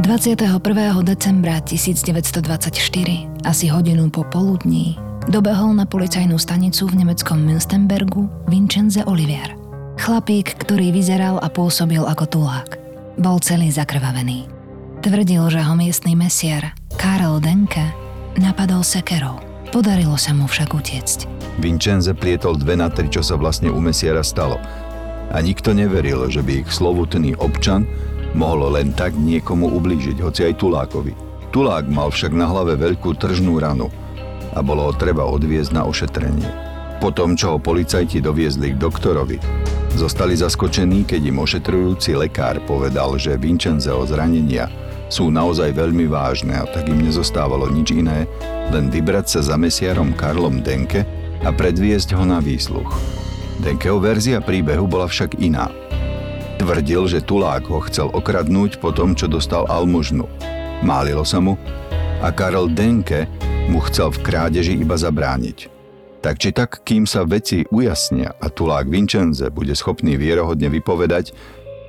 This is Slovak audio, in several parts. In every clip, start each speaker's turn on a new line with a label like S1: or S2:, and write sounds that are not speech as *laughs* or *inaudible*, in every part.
S1: ...21. decembra 1924 asi hodinu po poludní, dobehol na policajnú stanicu v nemeckom Münstenbergu Vincenze Olivier. Chlapík, ktorý vyzeral a pôsobil ako tulák. Bol celý zakrvavený. Tvrdil, že ho miestny mesiar Karel Denke napadol sekerou. Podarilo sa mu však utiecť.
S2: Vincenze plietol dve na tri, čo sa vlastne u mesiara stalo. A nikto neveril, že by ich slovutný občan mohol len tak niekomu ublížiť, hoci aj tulákovi. Tulák mal však na hlave veľkú tržnú ranu a bolo ho treba odviezť na ošetrenie. Po tom, čo ho policajti doviezli k doktorovi, zostali zaskočení, keď im ošetrujúci lekár povedal, že Vincenzeho zranenia sú naozaj veľmi vážne a tak im nezostávalo nič iné, len vybrať sa za mesiarom Karlom Denke a predviesť ho na výsluch. Denkeho verzia príbehu bola však iná. Tvrdil, že Tulák ho chcel okradnúť po tom, čo dostal almužnu Málilo sa mu a Karel Denke mu chcel v krádeži iba zabrániť. Tak či tak, kým sa veci ujasnia a tulák Vincenze bude schopný vierohodne vypovedať,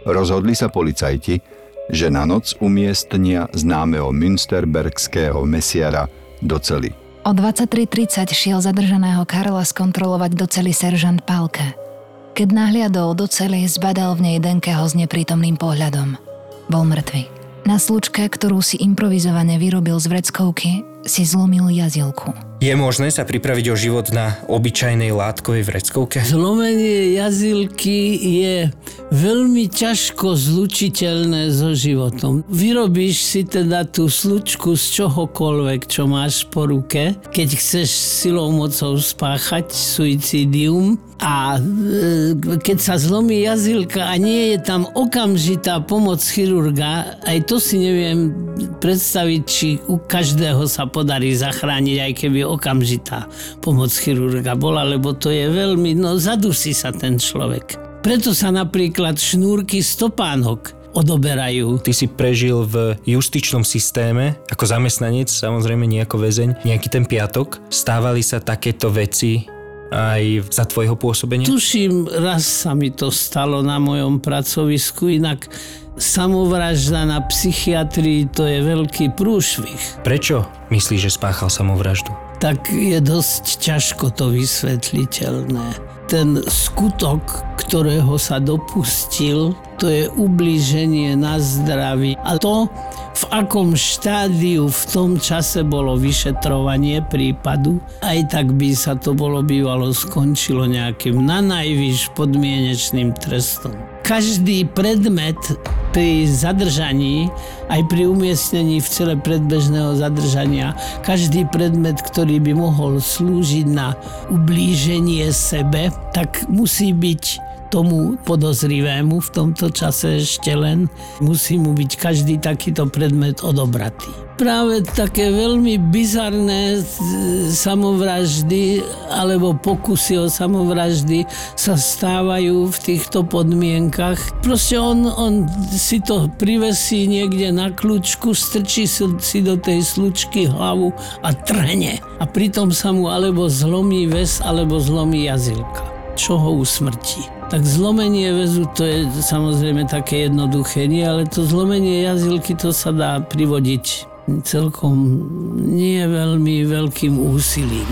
S2: rozhodli sa policajti, že na noc umiestnia známeho Münsterbergského mesiara do cely.
S1: O 23.30 šiel zadržaného Karla skontrolovať do cely seržant Palke. Keď nahliadol do cely, zbadal v nej Denkeho s neprítomným pohľadom. Bol mŕtvy. Na slučke, ktorú si improvizovane vyrobil z vreckovky, si zlomil jazilku.
S3: Je možné sa pripraviť o život na obyčajnej látkovej vreckovke?
S4: Zlomenie jazilky je veľmi ťažko zlučiteľné so životom. Vyrobíš si teda tú slučku z čohokoľvek, čo máš po ruke, keď chceš silou mocou spáchať suicidium a e, keď sa zlomí jazilka a nie je tam okamžitá pomoc chirurga, aj to si neviem predstaviť, či u každého sa podarí zachrániť, aj keby okamžitá pomoc chirurga bola, lebo to je veľmi, no zadusí sa ten človek. Preto sa napríklad šnúrky stopánok odoberajú.
S3: Ty si prežil v justičnom systéme ako zamestnanec, samozrejme nie ako väzeň, nejaký ten piatok. Stávali sa takéto veci aj za tvojho pôsobenia?
S4: Tuším, raz sa mi to stalo na mojom pracovisku, inak samovražda na psychiatrii to je veľký prúšvih.
S3: Prečo myslíš, že spáchal samovraždu?
S4: tak je dosť ťažko to vysvetliteľné. Ten skutok, ktorého sa dopustil, to je ublíženie na zdraví. A to, v akom štádiu v tom čase bolo vyšetrovanie prípadu, aj tak by sa to bolo bývalo skončilo nejakým na najvyš podmienečným trestom. Každý predmet pri zadržaní, aj pri umiestnení v cele predbežného zadržania, každý predmet, ktorý by mohol slúžiť na ublíženie sebe, tak musí byť tomu podozrivému v tomto čase ešte len musí mu byť každý takýto predmet odobratý. Práve také veľmi bizarné samovraždy alebo pokusy o samovraždy sa stávajú v týchto podmienkach. Proste on, on si to privesí niekde na kľúčku, strčí si do tej slučky hlavu a trhne. A pritom sa mu alebo zlomí ves, alebo zlomí jazylka, čo ho usmrtí. Tak zlomenie väzu to je samozrejme také jednoduché, nie, ale to zlomenie jazylky to sa dá privodiť celkom nie veľmi veľkým úsilím.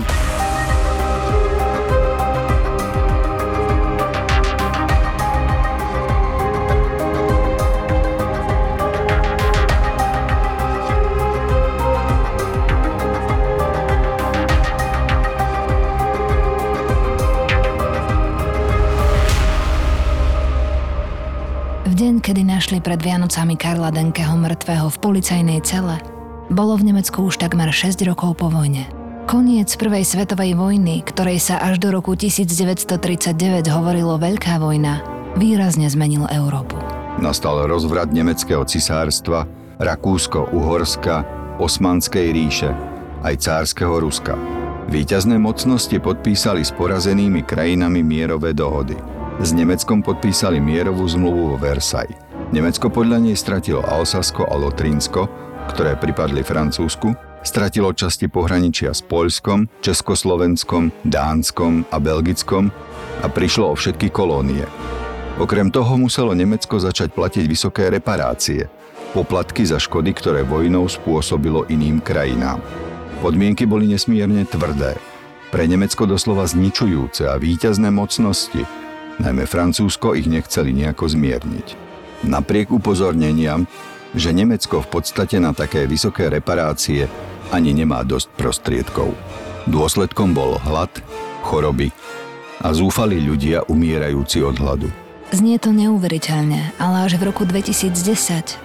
S1: Našli pred Vianocami Karla Denkeho mŕtvého v policajnej cele, bolo v Nemecku už takmer 6 rokov po vojne. Koniec prvej svetovej vojny, ktorej sa až do roku 1939 hovorilo Veľká vojna, výrazne zmenil Európu.
S2: Nastal rozvrat nemeckého cisárstva, Rakúsko-Uhorska, Osmanskej ríše, aj cárskeho Ruska. Výťazné mocnosti podpísali s porazenými krajinami mierové dohody. S Nemeckom podpísali mierovú zmluvu vo Versailles. Nemecko podľa nej stratilo Alsasko a Lotrínsko, ktoré pripadli Francúzsku, stratilo časti pohraničia s Poľskom, Československom, Dánskom a Belgickom a prišlo o všetky kolónie. Okrem toho muselo Nemecko začať platiť vysoké reparácie, poplatky za škody, ktoré vojnou spôsobilo iným krajinám. Podmienky boli nesmierne tvrdé, pre Nemecko doslova zničujúce a víťazné mocnosti, najmä Francúzsko ich nechceli nejako zmierniť. Napriek upozorneniam, že Nemecko v podstate na také vysoké reparácie ani nemá dosť prostriedkov. Dôsledkom bol hlad, choroby a zúfali ľudia umierajúci od hladu.
S1: Znie to neuveriteľne, ale až v roku 2010,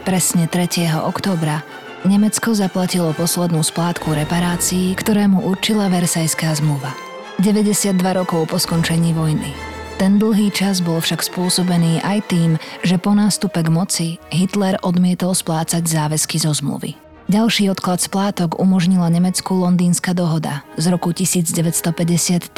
S1: presne 3. októbra, Nemecko zaplatilo poslednú splátku reparácií, ktorému určila Versajská zmluva. 92 rokov po skončení vojny. Ten dlhý čas bol však spôsobený aj tým, že po nástupe k moci Hitler odmietol splácať záväzky zo zmluvy. Ďalší odklad splátok umožnila Nemecku Londýnska dohoda z roku 1953,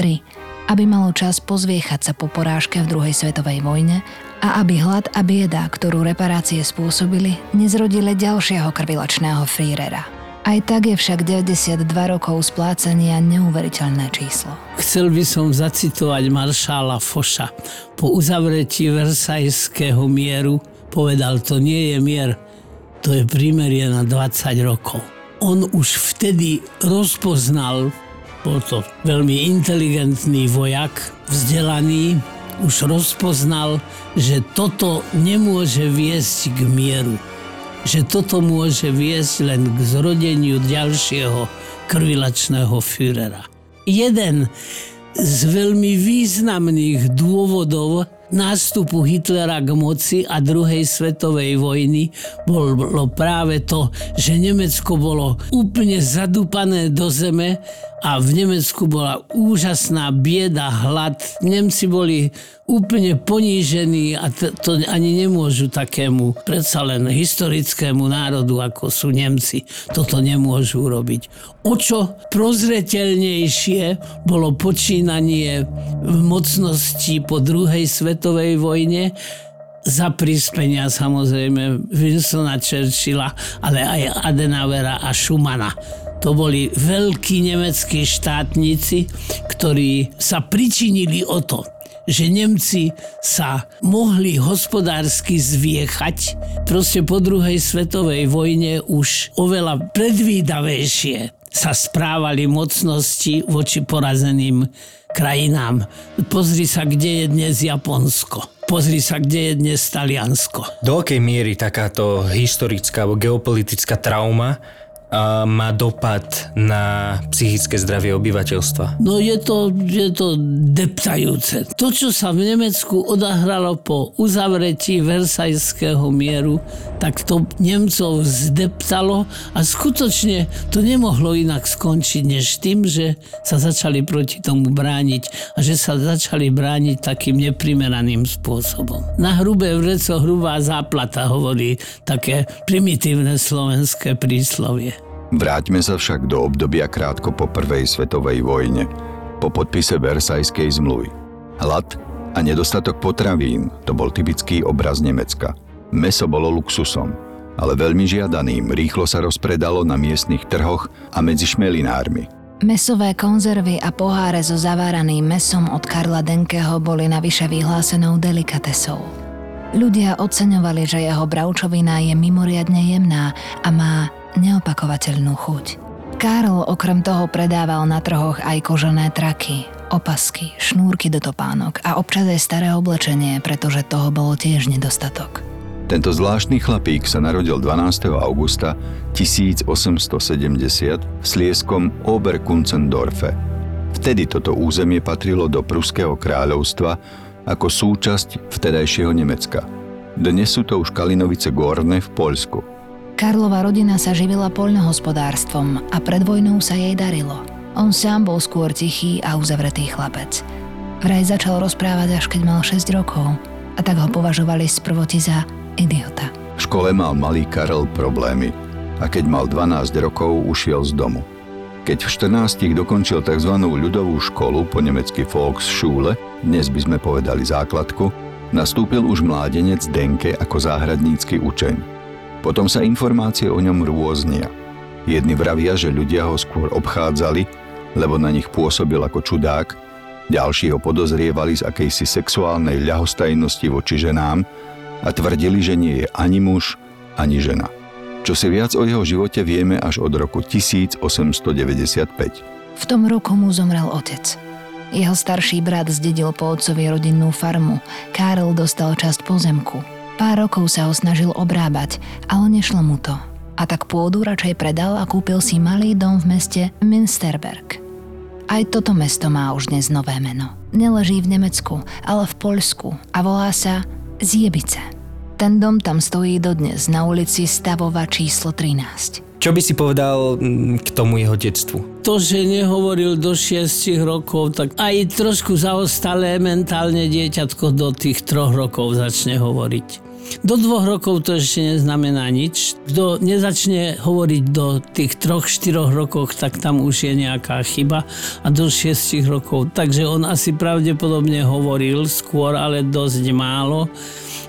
S1: aby malo čas pozviechať sa po porážke v druhej svetovej vojne a aby hlad a bieda, ktorú reparácie spôsobili, nezrodili ďalšieho krvilačného Führera. Aj tak je však 92 rokov splácania neuveriteľné číslo.
S4: Chcel by som zacitovať maršála Foša. Po uzavretí Versajského mieru povedal, to nie je mier, to je prímerie na 20 rokov. On už vtedy rozpoznal, bol to veľmi inteligentný vojak, vzdelaný, už rozpoznal, že toto nemôže viesť k mieru. Že toto môže viesť len k zrodeniu ďalšieho krvilačného Führera. Jeden z veľmi významných dôvodov, nástupu Hitlera k moci a druhej svetovej vojny bolo práve to, že Nemecko bolo úplne zadúpané do zeme a v Nemecku bola úžasná bieda, hlad. Nemci boli úplne ponížení a to, to ani nemôžu takému predsa len historickému národu, ako sú Nemci. Toto nemôžu robiť. O čo prozreteľnejšie bolo počínanie mocnosti po druhej svetovej vojne, za prispenia samozrejme Winstona Churchilla, ale aj Adenauera a Schumana. To boli veľkí nemeckí štátnici, ktorí sa pričinili o to, že Nemci sa mohli hospodársky zviechať. Proste po druhej svetovej vojne už oveľa predvídavejšie sa správali mocnosti voči porazeným krajinám. Pozri sa, kde je dnes Japonsko. Pozri sa, kde je dnes Taliansko.
S3: Do akej miery takáto historická alebo geopolitická trauma má dopad na psychické zdravie obyvateľstva?
S4: No je to, je to deptajúce. To, čo sa v Nemecku odahralo po uzavretí Versajského mieru, tak to Nemcov zdeptalo a skutočne to nemohlo inak skončiť než tým, že sa začali proti tomu brániť a že sa začali brániť takým neprimeraným spôsobom. Na hrubé vreco hrubá záplata hovorí také primitívne slovenské príslovie.
S2: Vráťme sa však do obdobia krátko po prvej svetovej vojne, po podpise Versajskej zmluvy. Hlad a nedostatok potravín to bol typický obraz Nemecka. Meso bolo luxusom, ale veľmi žiadaným rýchlo sa rozpredalo na miestnych trhoch a medzi šmelinármi.
S1: Mesové konzervy a poháre so zaváraným mesom od Karla Denkeho boli navyše vyhlásenou delikatesou. Ľudia oceňovali, že jeho bravčovina je mimoriadne jemná a má neopakovateľnú chuť. Karl okrem toho predával na trhoch aj kožené traky, opasky, šnúrky do topánok a občas aj staré oblečenie, pretože toho bolo tiež nedostatok.
S2: Tento zvláštny chlapík sa narodil 12. augusta 1870 v Slieskom Oberkunzendorfe. Vtedy toto územie patrilo do Pruského kráľovstva ako súčasť vtedajšieho Nemecka. Dnes sú to už Kalinovice Gorne v Poľsku.
S1: Karlova rodina sa živila poľnohospodárstvom a pred vojnou sa jej darilo. On sám bol skôr tichý a uzavretý chlapec. Vraj začal rozprávať až keď mal 6 rokov a tak ho považovali sprvoti za idiota.
S2: V škole mal malý Karel problémy a keď mal 12 rokov, ušiel z domu. Keď v 14 dokončil tzv. ľudovú školu, po nemecky Volksschule, dnes by sme povedali základku, nastúpil už mládenec Denke ako záhradnícky učeň. Potom sa informácie o ňom rôznia. Jedni vravia, že ľudia ho skôr obchádzali, lebo na nich pôsobil ako čudák, ďalší ho podozrievali z akejsi sexuálnej ľahostajnosti voči ženám a tvrdili, že nie je ani muž, ani žena. Čo si viac o jeho živote vieme až od roku 1895.
S1: V tom roku mu zomrel otec. Jeho starší brat zdedil po otcovi rodinnú farmu. Karel dostal časť pozemku. Pár rokov sa ho snažil obrábať, ale nešlo mu to. A tak pôdu radšej predal a kúpil si malý dom v meste Münsterberg. Aj toto mesto má už dnes nové meno. Neleží v Nemecku, ale v Poľsku a volá sa Zjebice. Ten dom tam stojí dodnes na ulici Stavova číslo 13.
S3: Čo by si povedal mm, k tomu jeho detstvu?
S4: To, že nehovoril do 6 rokov, tak aj trošku zaostalé mentálne dieťatko do tých troch rokov začne hovoriť. Do dvoch rokov to ešte neznamená nič. Kto nezačne hovoriť do tých troch, štyroch rokov, tak tam už je nejaká chyba a do šiestich rokov. Takže on asi pravdepodobne hovoril skôr, ale dosť málo.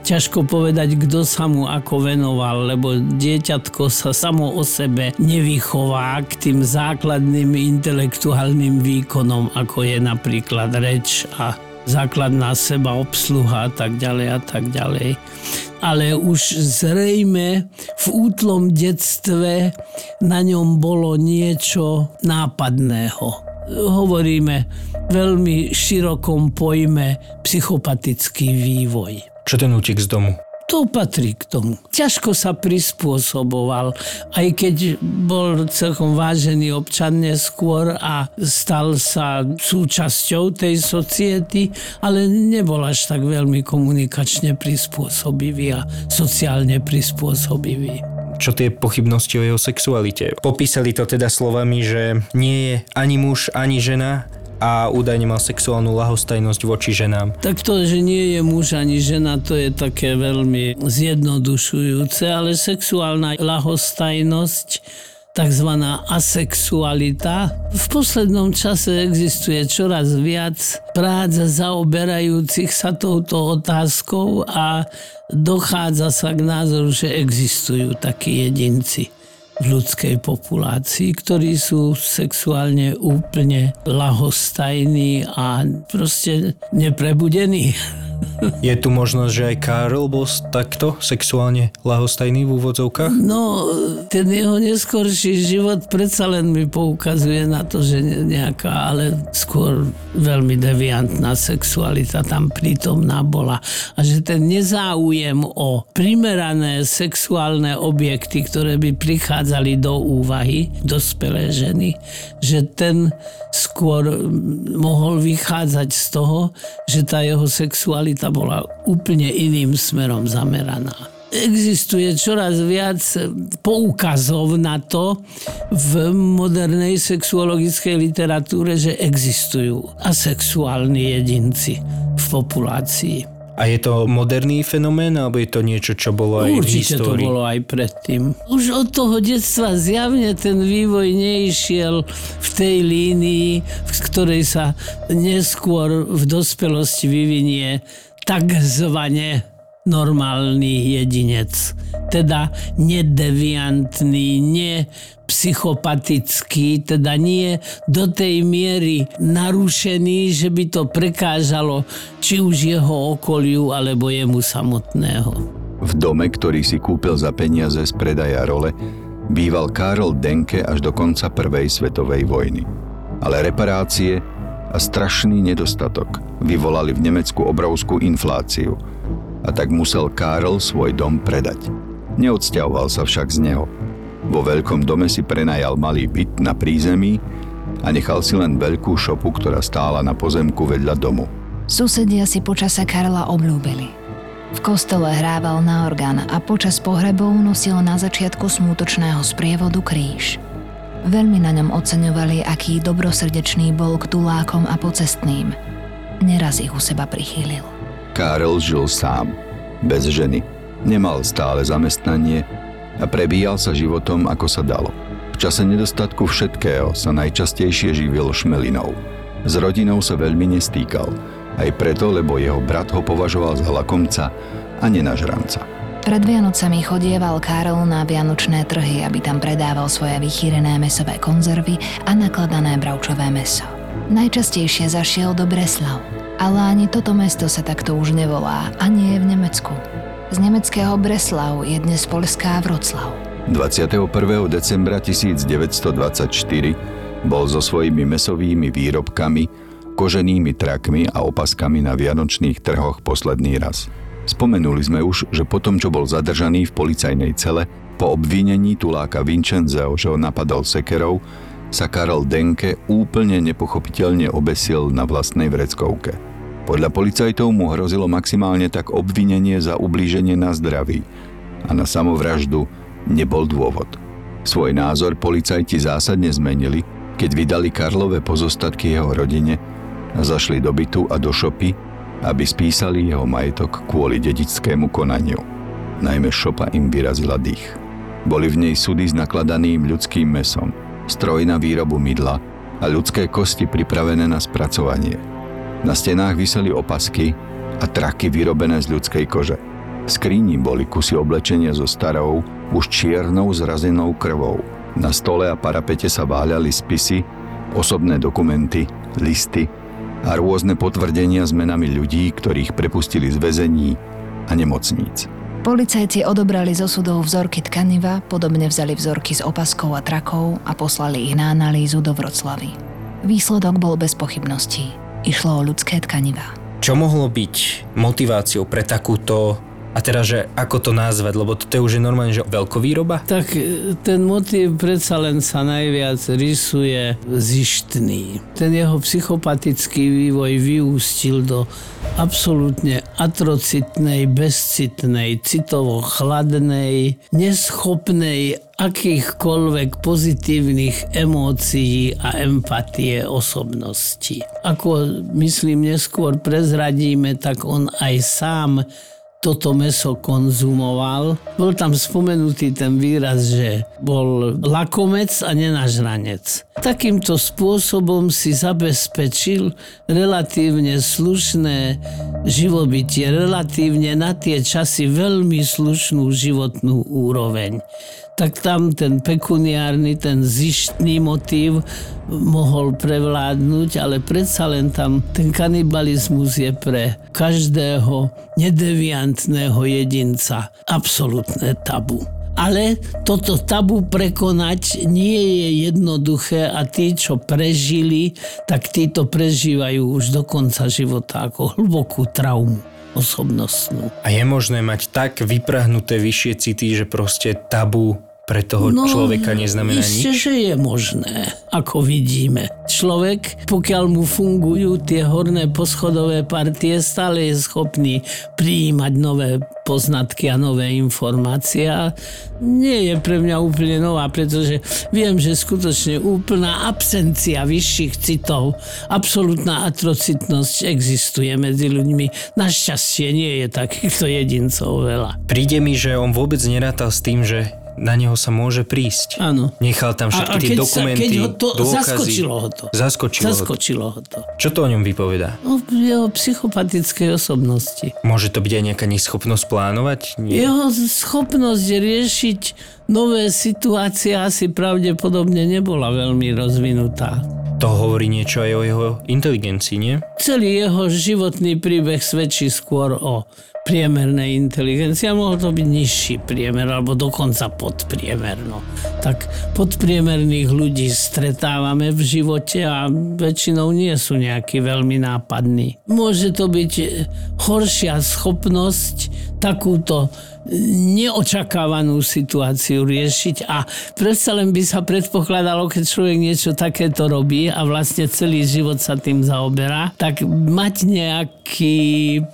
S4: Ťažko povedať, kto sa mu ako venoval, lebo dieťatko sa samo o sebe nevychová k tým základným intelektuálnym výkonom, ako je napríklad reč a základná seba obsluha a tak ďalej a tak ďalej. Ale už zrejme v útlom detstve na ňom bolo niečo nápadného. Hovoríme veľmi širokom pojme psychopatický vývoj.
S3: Čo ten útek z domu?
S4: To patrí k tomu. Ťažko sa prispôsoboval, aj keď bol celkom vážený občan neskôr a stal sa súčasťou tej society, ale nebol až tak veľmi komunikačne prispôsobivý a sociálne prispôsobivý
S3: čo tie pochybnosti o jeho sexualite. Popísali to teda slovami, že nie je ani muž, ani žena, a údajne mal sexuálnu lahostajnosť voči ženám.
S4: Tak to, že nie je muž ani žena, to je také veľmi zjednodušujúce, ale sexuálna lahostajnosť tzv. asexualita. V poslednom čase existuje čoraz viac prác zaoberajúcich sa touto otázkou a dochádza sa k názoru, že existujú takí jedinci v ľudskej populácii, ktorí sú sexuálne úplne lahostajní a proste neprebudení. *laughs*
S3: Je tu možnosť, že aj Karel bol takto sexuálne lahostajný v úvodzovkách?
S4: No, ten jeho neskorší život predsa len mi poukazuje na to, že nejaká, ale skôr veľmi deviantná sexualita tam prítomná bola. A že ten nezáujem o primerané sexuálne objekty, ktoré by prichádzali do úvahy, dospelé ženy, že ten skôr mohol vychádzať z toho, že tá jeho sexualita sa bola úplne iným smerom zameraná. Existuje čoraz viac poukazov na to v modernej sexuologickej literatúre, že existujú asexuálni jedinci v populácii.
S3: A je to moderný fenomén, alebo je to niečo, čo bolo aj
S4: Určite
S3: v histórii?
S4: to bolo aj predtým. Už od toho detstva zjavne ten vývoj neišiel v tej línii, v ktorej sa neskôr v dospelosti vyvinie takzvaně normálny jedinec. Teda nedeviantný, nepsychopatický, teda nie do tej miery narušený, že by to prekážalo či už jeho okoliu, alebo jemu samotného.
S2: V dome, ktorý si kúpil za peniaze z predaja role, býval Karol Denke až do konca Prvej svetovej vojny. Ale reparácie a strašný nedostatok vyvolali v Nemecku obrovskú infláciu a tak musel Karl svoj dom predať. Neodsťahoval sa však z neho. Vo veľkom dome si prenajal malý byt na prízemí a nechal si len veľkú šopu, ktorá stála na pozemku vedľa domu.
S1: Susedia si počasa Karla obľúbili. V kostole hrával na orgán a počas pohrebov nosil na začiatku smútočného sprievodu kríž. Veľmi na ňom oceňovali, aký dobrosrdečný bol k tulákom a pocestným. Neraz ich u seba prichýlil.
S2: Karel žil sám, bez ženy. Nemal stále zamestnanie a prebíjal sa životom, ako sa dalo. V čase nedostatku všetkého sa najčastejšie živil šmelinou. S rodinou sa veľmi nestýkal, aj preto, lebo jeho brat ho považoval za lakomca a nenažranca.
S1: Pred Vianocami chodieval Karol na vianočné trhy, aby tam predával svoje vychýrené mesové konzervy a nakladané bravčové meso. Najčastejšie zašiel do Breslau, ale ani toto mesto sa takto už nevolá a nie je v Nemecku. Z nemeckého Breslau je dnes polská Vroclav.
S2: 21. decembra 1924 bol so svojimi mesovými výrobkami, koženými trakmi a opaskami na vianočných trhoch posledný raz. Spomenuli sme už, že potom, čo bol zadržaný v policajnej cele, po obvinení tuláka Vincenzeho, že ho napadol sekerov, sa Karol Denke úplne nepochopiteľne obesil na vlastnej vreckovke. Podľa policajtov mu hrozilo maximálne tak obvinenie za ublíženie na zdraví a na samovraždu nebol dôvod. Svoj názor policajti zásadne zmenili, keď vydali Karlové pozostatky jeho rodine a zašli do bytu a do šopy, aby spísali jeho majetok kvôli dedickému konaniu. Najmä šopa im vyrazila dých. Boli v nej sudy s nakladaným ľudským mesom, stroj na výrobu mydla a ľudské kosti pripravené na spracovanie. Na stenách vyseli opasky a traky vyrobené z ľudskej kože. V skríni boli kusy oblečenia so starou, už čiernou zrazenou krvou. Na stole a parapete sa váľali spisy, osobné dokumenty, listy a rôzne potvrdenia s menami ľudí, ktorých prepustili z väzení a nemocníc.
S1: Policajci odobrali zo sudov vzorky tkaniva, podobne vzali vzorky z opaskov a trakov a poslali ich na analýzu do Vroclavy. Výsledok bol bez pochybností. Išlo o ľudské tkaniva.
S3: Čo mohlo byť motiváciou pre takúto a teraz, že ako to nazvať, lebo to je už je normálne, že veľkovýroba?
S4: Tak e, ten motív predsa len sa najviac rysuje zištný. Ten jeho psychopatický vývoj vyústil do absolútne atrocitnej, bezcitnej, citovo chladnej, neschopnej akýchkoľvek pozitívnych emócií a empatie osobnosti. Ako myslím neskôr prezradíme, tak on aj sám toto meso konzumoval. Bol tam spomenutý ten výraz, že bol lakomec a nenažranec. Takýmto spôsobom si zabezpečil relatívne slušné živobytie, relatívne na tie časy veľmi slušnú životnú úroveň tak tam ten pekuniárny, ten zištný motív mohol prevládnuť, ale predsa len tam ten kanibalizmus je pre každého nedeviantného jedinca absolútne tabu. Ale toto tabu prekonať nie je jednoduché a tí, čo prežili, tak tí to prežívajú už do konca života ako hlbokú traumu osobnostnú.
S3: A je možné mať tak vyprahnuté vyššie city, že proste tabu pre toho no, človeka neznamená
S4: isté,
S3: nič?
S4: že je možné, ako vidíme. Človek, pokiaľ mu fungujú tie horné poschodové partie, stále je schopný prijímať nové poznatky a nové informácie a nie je pre mňa úplne nová, pretože viem, že skutočne úplná absencia vyšších citov, absolútna atrocitnosť existuje medzi ľuďmi. Našťastie nie je takýchto jedincov veľa.
S3: Príde mi, že on vôbec nerátal s tým, že na neho sa môže prísť.
S4: Áno.
S3: Nechal tam všetky
S4: a, a
S3: tie dokumenty,
S4: sa, keď ho to,
S3: dôkazy.
S4: Zaskočilo ho to.
S3: Zaskočilo,
S4: zaskočilo ho to.
S3: Čo to o ňom vypoveda?
S4: O jeho psychopatickej osobnosti.
S3: Môže to byť aj nejaká neschopnosť plánovať? Nie.
S4: Jeho schopnosť riešiť nové situácie asi pravdepodobne nebola veľmi rozvinutá.
S3: To hovorí niečo aj o jeho inteligencii, nie?
S4: Celý jeho životný príbeh svedčí skôr o priemernej inteligencie a mohol to byť nižší priemer alebo dokonca podpriemerno. Tak podpriemerných ľudí stretávame v živote a väčšinou nie sú nejakí veľmi nápadní. Môže to byť horšia schopnosť takúto neočakávanú situáciu riešiť a predsa len by sa predpokladalo, keď človek niečo takéto robí a vlastne celý život sa tým zaoberá, tak mať nejaký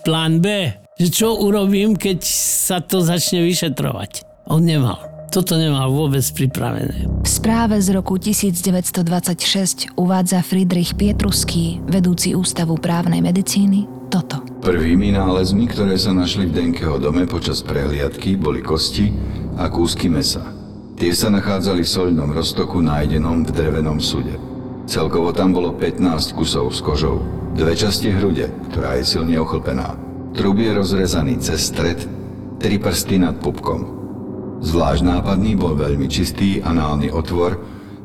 S4: plán B že čo urobím, keď sa to začne vyšetrovať. On nemal. Toto nemal vôbec pripravené.
S1: V správe z roku 1926 uvádza Friedrich Pietruský, vedúci Ústavu právnej medicíny, toto.
S2: Prvými nálezmi, ktoré sa našli v Denkeho dome počas prehliadky, boli kosti a kúsky mesa. Tie sa nachádzali v soľnom roztoku nájdenom v drevenom sude. Celkovo tam bolo 15 kusov s kožou, dve časti hrude, ktorá je silne ochlpená. Trub je rozrezaný cez stred, tri prsty nad pupkom. Zvlášť nápadný bol veľmi čistý análny otvor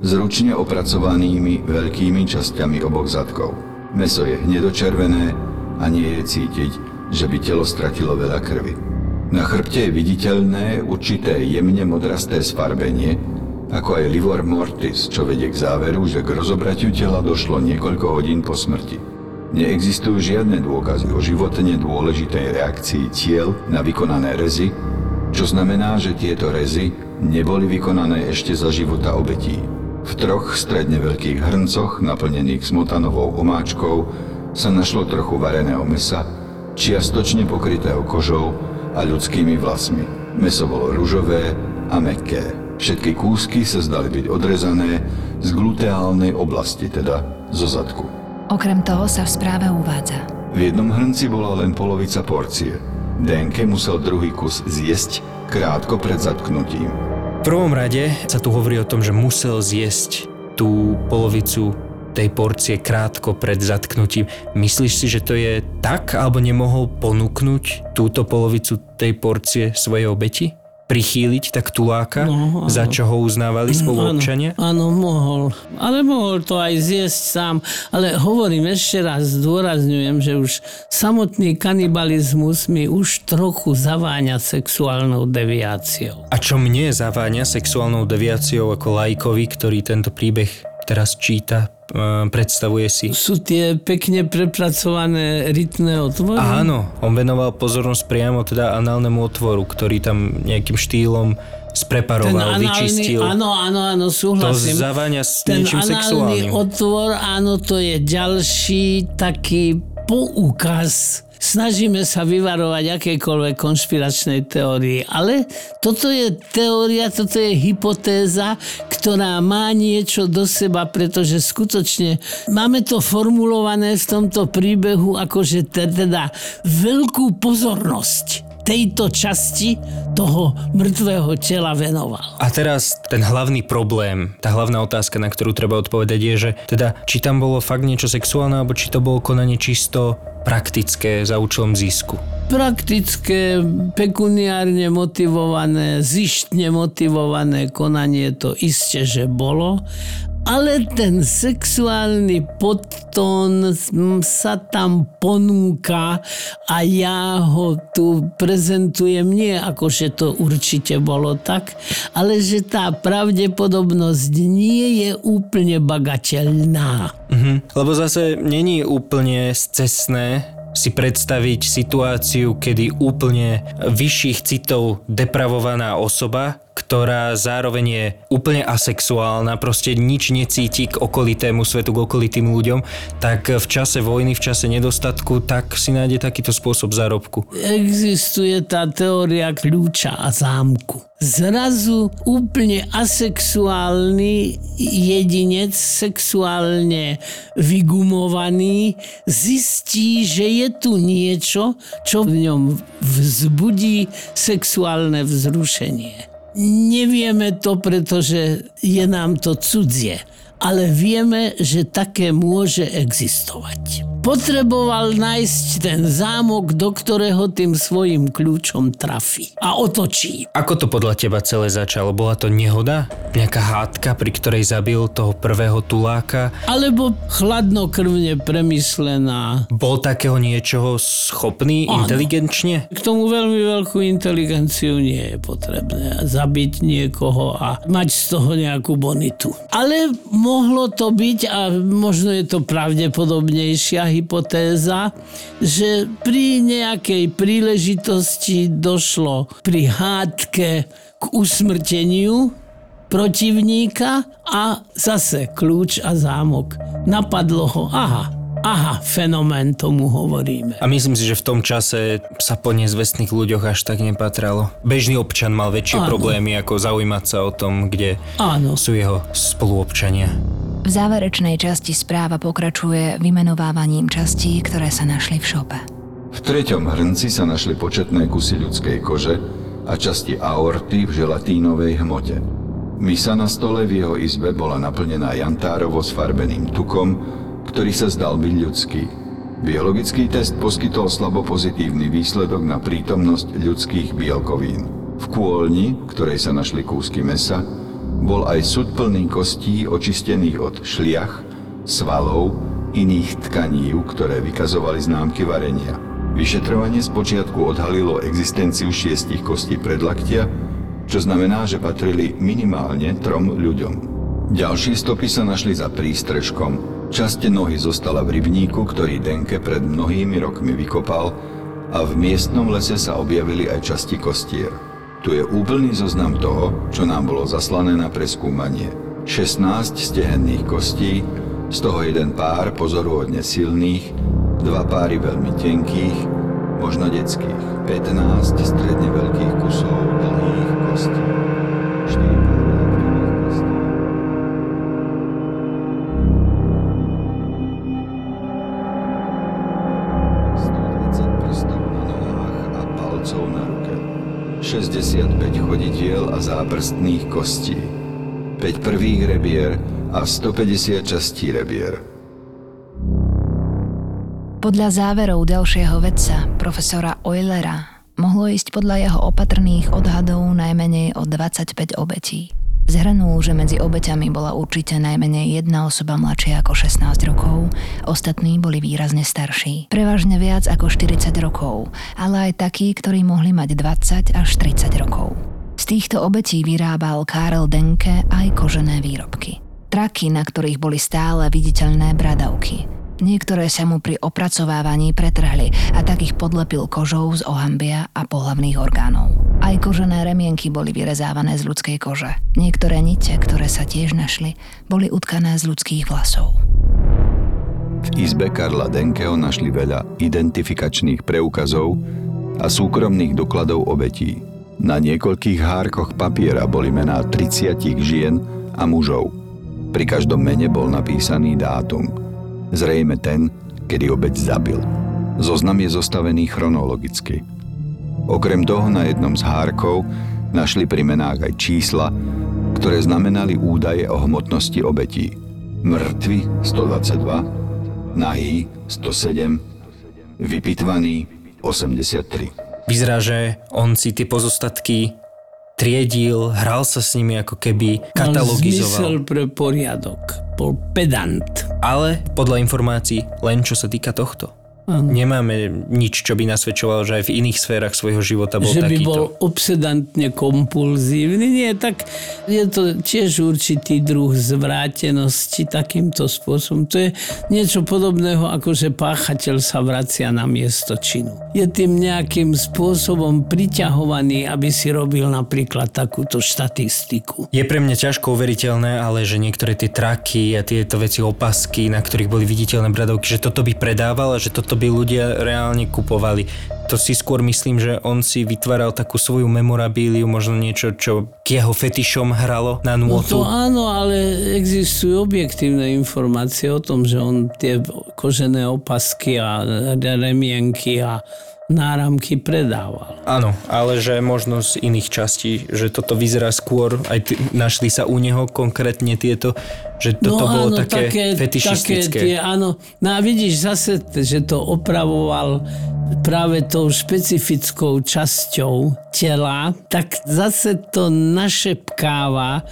S2: s ručne opracovanými veľkými časťami oboch zadkov. Meso je hnedočervené a nie je cítiť, že by telo stratilo veľa krvi. Na chrbte je viditeľné určité jemne modrasté sfarbenie, ako aj livor mortis, čo vedie k záveru, že k rozobratiu tela došlo niekoľko hodín po smrti. Neexistujú žiadne dôkazy o životne dôležitej reakcii tiel na vykonané rezy, čo znamená, že tieto rezy neboli vykonané ešte za života obetí. V troch stredne veľkých hrncoch, naplnených smotanovou omáčkou, sa našlo trochu vareného mesa, čiastočne pokrytého kožou a ľudskými vlasmi. Meso bolo ružové a mekké. Všetky kúsky sa zdali byť odrezané z gluteálnej oblasti, teda zo zadku.
S1: Okrem toho sa v správe uvádza.
S2: V jednom hrnci bola len polovica porcie. Denke musel druhý kus zjesť krátko pred zatknutím.
S3: V prvom rade sa tu hovorí o tom, že musel zjesť tú polovicu tej porcie krátko pred zatknutím. Myslíš si, že to je tak, alebo nemohol ponúknuť túto polovicu tej porcie svojej obeti? Prichýliť tak tuláka, no, za čo ho uznávali spoluobčania?
S4: Áno, áno, mohol. Ale mohol to aj zjesť sám. Ale hovorím ešte raz, zdôrazňujem, že už samotný kanibalizmus mi už trochu zaváňa sexuálnou deviáciou.
S3: A čo mne zaváňa sexuálnou deviáciou ako lajkovi, ktorý tento príbeh teraz číta, predstavuje si.
S4: Sú tie pekne prepracované rytné otvory?
S3: Áno, on venoval pozornosť priamo teda análnemu otvoru, ktorý tam nejakým štýlom spreparoval, ten vyčistil.
S4: Áno, áno, áno, súhlasím.
S3: To zaváňa s
S4: ten
S3: niečím sexuálnym.
S4: otvor, áno, to je ďalší taký poukaz snažíme sa vyvarovať akejkoľvek konšpiračnej teórii, ale toto je teória, toto je hypotéza, ktorá má niečo do seba, pretože skutočne máme to formulované v tomto príbehu že teda veľkú pozornosť tejto časti toho mŕtvého tela venoval.
S3: A teraz ten hlavný problém, tá hlavná otázka, na ktorú treba odpovedať je, že teda či tam bolo fakt niečo sexuálne, alebo či to bolo konanie čisto praktické za účelom zisku?
S4: Praktické, pekuniárne motivované, zištne motivované konanie to isté, že bolo, ale ten sexuálny podtón sa tam ponúka a ja ho tu prezentujem nie ako, že to určite bolo tak, ale že tá pravdepodobnosť nie je úplne bagateľná.
S3: Mhm, lebo zase není úplne scesné si predstaviť situáciu, kedy úplne vyšších citov depravovaná osoba ktorá zároveň je úplne asexuálna, proste nič necíti k okolitému svetu, k okolitým ľuďom, tak v čase vojny, v čase nedostatku, tak si nájde takýto spôsob zárobku.
S4: Existuje tá teória kľúča a zámku. Zrazu úplne asexuálny jedinec, sexuálne vygumovaný, zistí, že je tu niečo, čo v ňom vzbudí sexuálne vzrušenie. Nevieme to, pretože je nám to cudzie, ale vieme, že také môže existovať potreboval nájsť ten zámok, do ktorého tým svojim kľúčom trafí a otočí.
S3: Ako to podľa teba celé začalo? Bola to nehoda? Nejaká hádka, pri ktorej zabil toho prvého tuláka?
S4: Alebo chladnokrvne premyslená.
S3: Bol takého niečoho schopný ano. inteligenčne?
S4: K tomu veľmi veľkú inteligenciu nie je potrebné. Zabiť niekoho a mať z toho nejakú bonitu. Ale mohlo to byť a možno je to pravdepodobnejšia hypotéza, že pri nejakej príležitosti došlo pri hádke k usmrteniu protivníka a zase kľúč a zámok. Napadlo ho, aha, Aha, fenomén tomu hovoríme.
S3: A myslím si, že v tom čase sa po nezvestných ľuďoch až tak nepatralo. Bežný občan mal väčšie
S4: Áno.
S3: problémy, ako zaujímať sa o tom, kde
S4: Áno.
S3: sú jeho spoluobčania.
S1: V záverečnej časti správa pokračuje vymenovávaním častí, ktoré sa našli v šope.
S2: V treťom hrnci sa našli početné kusy ľudskej kože a časti aorty v želatínovej hmote. Misa na stole v jeho izbe bola naplnená jantárovo sfarbeným tukom, ktorý sa zdal byť ľudský. Biologický test poskytol slabo pozitívny výsledok na prítomnosť ľudských bielkovín. V kôlni, ktorej sa našli kúsky mesa, bol aj súd plný kostí očistených od šliach, svalov, iných tkaní, ktoré vykazovali známky varenia. Vyšetrovanie spočiatku odhalilo existenciu šiestich kostí predlaktia, čo znamená, že patrili minimálne trom ľuďom. Ďalšie stopy sa našli za prístrežkom. Časť nohy zostala v rybníku, ktorý Denke pred mnohými rokmi vykopal a v miestnom lese sa objavili aj časti kostier. Tu je úplný zoznam toho, čo nám bolo zaslané na preskúmanie. 16 stehenných kostí, z toho jeden pár pozoruhodne silných, dva páry veľmi tenkých, možno detských, 15 stredne veľkých kusov dlhých kostí, 4 páry 65 chodidiel a záprstných kostí. 5 prvých rebier a 150 častí rebier.
S1: Podľa záverov ďalšieho vedca, profesora Eulera, mohlo ísť podľa jeho opatrných odhadov najmenej o 25 obetí. Zhrnul, že medzi obeťami bola určite najmenej jedna osoba mladšia ako 16 rokov, ostatní boli výrazne starší. Prevažne viac ako 40 rokov, ale aj takí, ktorí mohli mať 20 až 30 rokov. Z týchto obetí vyrábal Karel Denke aj kožené výrobky. Traky, na ktorých boli stále viditeľné bradavky. Niektoré sa mu pri opracovávaní pretrhli a tak ich podlepil kožou z ohambia a pohlavných orgánov. Aj kožené remienky boli vyrezávané z ľudskej kože. Niektoré nite, ktoré sa tiež našli, boli utkané z ľudských vlasov.
S2: V izbe Karla Denkeho našli veľa identifikačných preukazov a súkromných dokladov obetí. Na niekoľkých hárkoch papiera boli mená 30 žien a mužov. Pri každom mene bol napísaný dátum. Zrejme ten, kedy obeť zabil. Zoznam je zostavený chronologicky. Okrem toho na jednom z hárkov našli pri menách aj čísla, ktoré znamenali údaje o hmotnosti obetí. Mŕtvy 122, nahý 107, vypitvaný 83.
S3: Vyzerá, že on si tie pozostatky triedil, hral sa s nimi ako keby
S4: Mal
S3: katalogizoval.
S4: zmysel pre poriadok. Bol pedant.
S3: Ale podľa informácií len čo sa týka tohto.
S4: Áno.
S3: Nemáme nič, čo by nasvedčovalo, že aj v iných sférach svojho života bol
S4: že by
S3: takýto.
S4: bol obsedantne kompulzívny. Nie, tak je to tiež určitý druh zvrátenosti takýmto spôsobom. To je niečo podobného, ako že páchateľ sa vracia na miesto činu. Je tým nejakým spôsobom priťahovaný, aby si robil napríklad takúto štatistiku.
S3: Je pre mňa ťažko uveriteľné, ale že niektoré tie traky a tieto veci, opasky, na ktorých boli viditeľné bradovky, že toto by predával a že toto by ľudia reálne kupovali. To si skôr myslím, že on si vytváral takú svoju memorabíliu, možno niečo, čo k jeho fetišom hralo na
S4: No
S3: nôtu.
S4: to áno, ale existujú objektívne informácie o tom, že on tie kožené opasky a remienky a náramky predával.
S3: Áno, ale že možno z iných častí, že toto vyzerá skôr, aj t- našli sa u neho konkrétne tieto, že toto bolo také, fetišistické.
S4: No Také tie, áno. No a vidíš zase, že to opravoval práve tou špecifickou časťou tela, tak zase to našepkáva,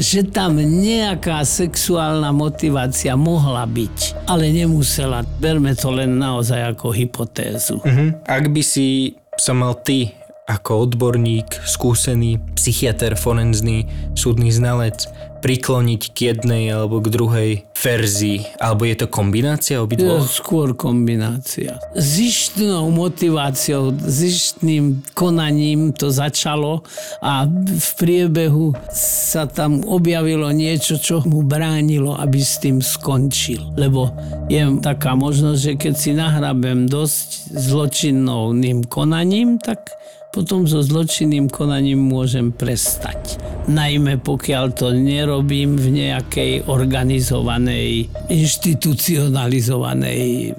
S4: že tam nejaká sexuálna motivácia mohla byť, ale nemusela. Berme to len naozaj ako hypotézu.
S3: Mhm. Ak by si sa mal ty ako odborník, skúsený psychiatr, forenzný, súdny znalec prikloniť k jednej alebo k druhej verzii? Alebo je to kombinácia obidvoch?
S4: Skôr kombinácia. Zištnou motiváciou, zištným konaním to začalo a v priebehu sa tam objavilo niečo, čo mu bránilo, aby s tým skončil. Lebo je taká možnosť, že keď si nahrabem dosť zločinným konaním, tak potom so zločinným konaním môžem prestať. Najmä pokiaľ to nerobím v nejakej organizovanej, inštitucionalizovanej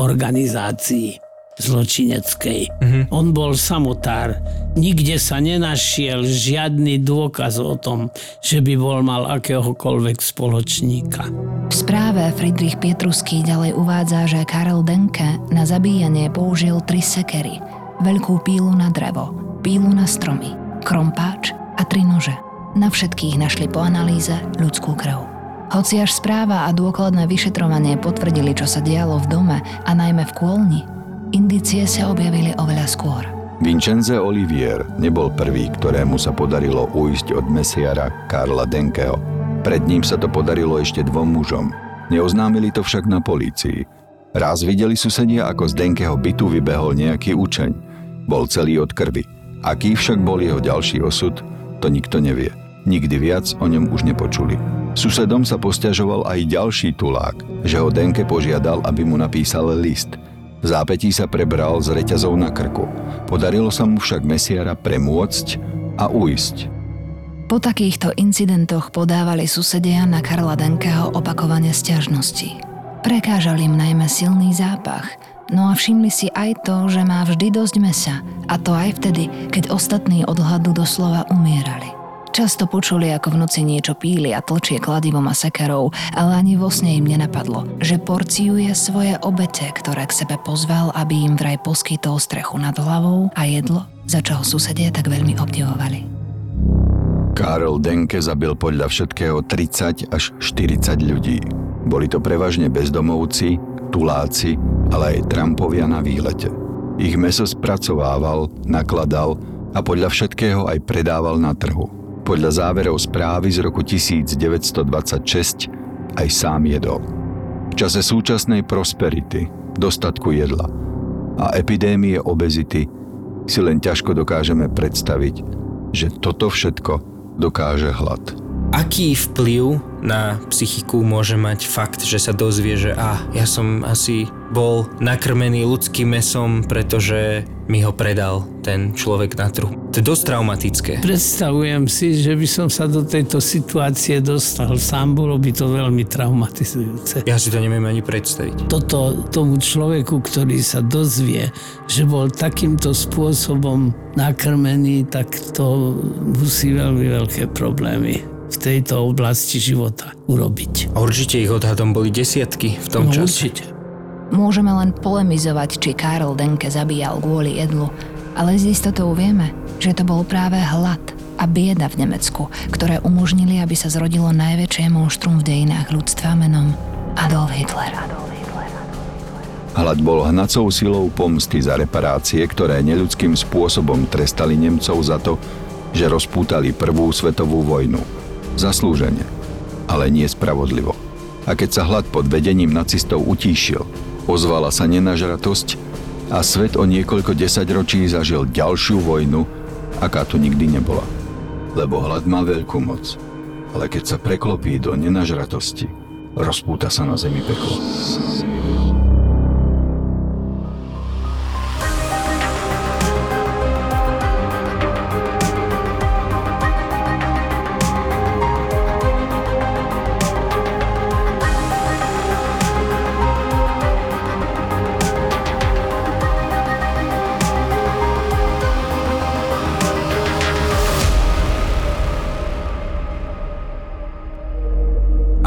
S4: organizácii zločineckej. Mm-hmm. On bol samotár. Nikde sa nenašiel žiadny dôkaz o tom, že by bol mal akéhokoľvek spoločníka.
S1: V správe Friedrich Pietruský ďalej uvádza, že Karel Denke na zabíjanie použil tri sekery – veľkú pílu na drevo, pílu na stromy, krompáč a tri nože. Na všetkých našli po analýze ľudskú krv. Hoci až správa a dôkladné vyšetrovanie potvrdili, čo sa dialo v dome a najmä v kôlni, indície sa objavili oveľa skôr.
S2: Vincenze Olivier nebol prvý, ktorému sa podarilo ujsť od mesiara Karla Denkeho. Pred ním sa to podarilo ešte dvom mužom. Neoznámili to však na polícii. Raz videli susedia, ako z Denkeho bytu vybehol nejaký učeň. Bol celý od krvi. Aký však bol jeho ďalší osud, to nikto nevie. Nikdy viac o ňom už nepočuli. Susedom sa posťažoval aj ďalší tulák, že ho Denke požiadal, aby mu napísal list. V zápetí sa prebral z reťazov na krku. Podarilo sa mu však mesiara premôcť a uísť.
S1: Po takýchto incidentoch podávali susedia na Karla Denkeho opakovane stiažnosti. Prekážal im najmä silný zápach – No a všimli si aj to, že má vždy dosť mesa. A to aj vtedy, keď ostatní od hladu doslova umierali. Často počuli, ako v noci niečo píli a tlčie kladivom a sekerou, ale ani vo sne im nenapadlo, že porciuje svoje obete, ktoré k sebe pozval, aby im vraj poskytol strechu nad hlavou a jedlo, za čo ho susedia tak veľmi obdivovali.
S2: Karol Denke zabil podľa všetkého 30 až 40 ľudí. Boli to prevažne bezdomovci, tuláci, ale aj Trumpovia na výlete. Ich meso spracovával, nakladal a podľa všetkého aj predával na trhu. Podľa záverov správy z roku 1926 aj sám jedol. V čase súčasnej prosperity, dostatku jedla a epidémie obezity si len ťažko dokážeme predstaviť, že toto všetko dokáže hlad.
S3: Aký vplyv na psychiku môže mať fakt, že sa dozvie, že a, ja som asi bol nakrmený ľudským mesom, pretože mi ho predal ten človek na trhu. To je dosť traumatické.
S4: Predstavujem si, že by som sa do tejto situácie dostal sám, bolo by to veľmi traumatizujúce.
S3: Ja si to neviem ani predstaviť.
S4: Toto tomu človeku, ktorý sa dozvie, že bol takýmto spôsobom nakrmený, tak to musí veľmi veľké problémy v tejto oblasti života urobiť.
S3: Určite ich odhadom boli desiatky v tom
S4: no,
S3: čase.
S4: Určite.
S1: Môžeme len polemizovať, či Karl Denke zabíjal kvôli jedlu, ale z istotou vieme, že to bol práve hlad a bieda v Nemecku, ktoré umožnili, aby sa zrodilo najväčšie monštrum v dejinách ľudstva menom Adolf Hitler.
S2: Hlad bol hnacou silou pomsty za reparácie, ktoré neľudským spôsobom trestali Nemcov za to, že rozpútali prvú svetovú vojnu Zaslúžene, ale nie spravodlivo. A keď sa hlad pod vedením nacistov utíšil, ozvala sa nenažratosť a svet o niekoľko desaťročí zažil ďalšiu vojnu, aká tu nikdy nebola. Lebo hlad má veľkú moc, ale keď sa preklopí do nenažratosti, rozpúta sa na zemi peklo.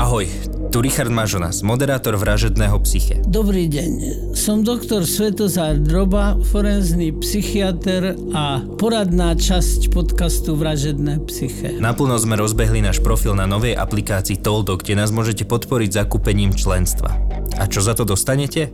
S3: Tu Richard Mažonas, moderátor vražedného psyche.
S4: Dobrý deň, som doktor Svetozár Droba, forenzný psychiatr a poradná časť podcastu Vražedné psyche.
S3: Naplno sme rozbehli náš profil na novej aplikácii Toldo, kde nás môžete podporiť zakúpením členstva. A čo za to dostanete?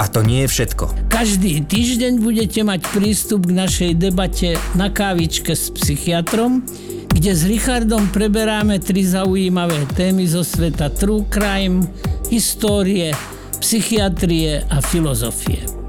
S3: A to nie je všetko.
S4: Každý týždeň budete mať prístup k našej debate na kávičke s psychiatrom, kde s Richardom preberáme tri zaujímavé témy zo sveta true crime, histórie, psychiatrie a filozofie.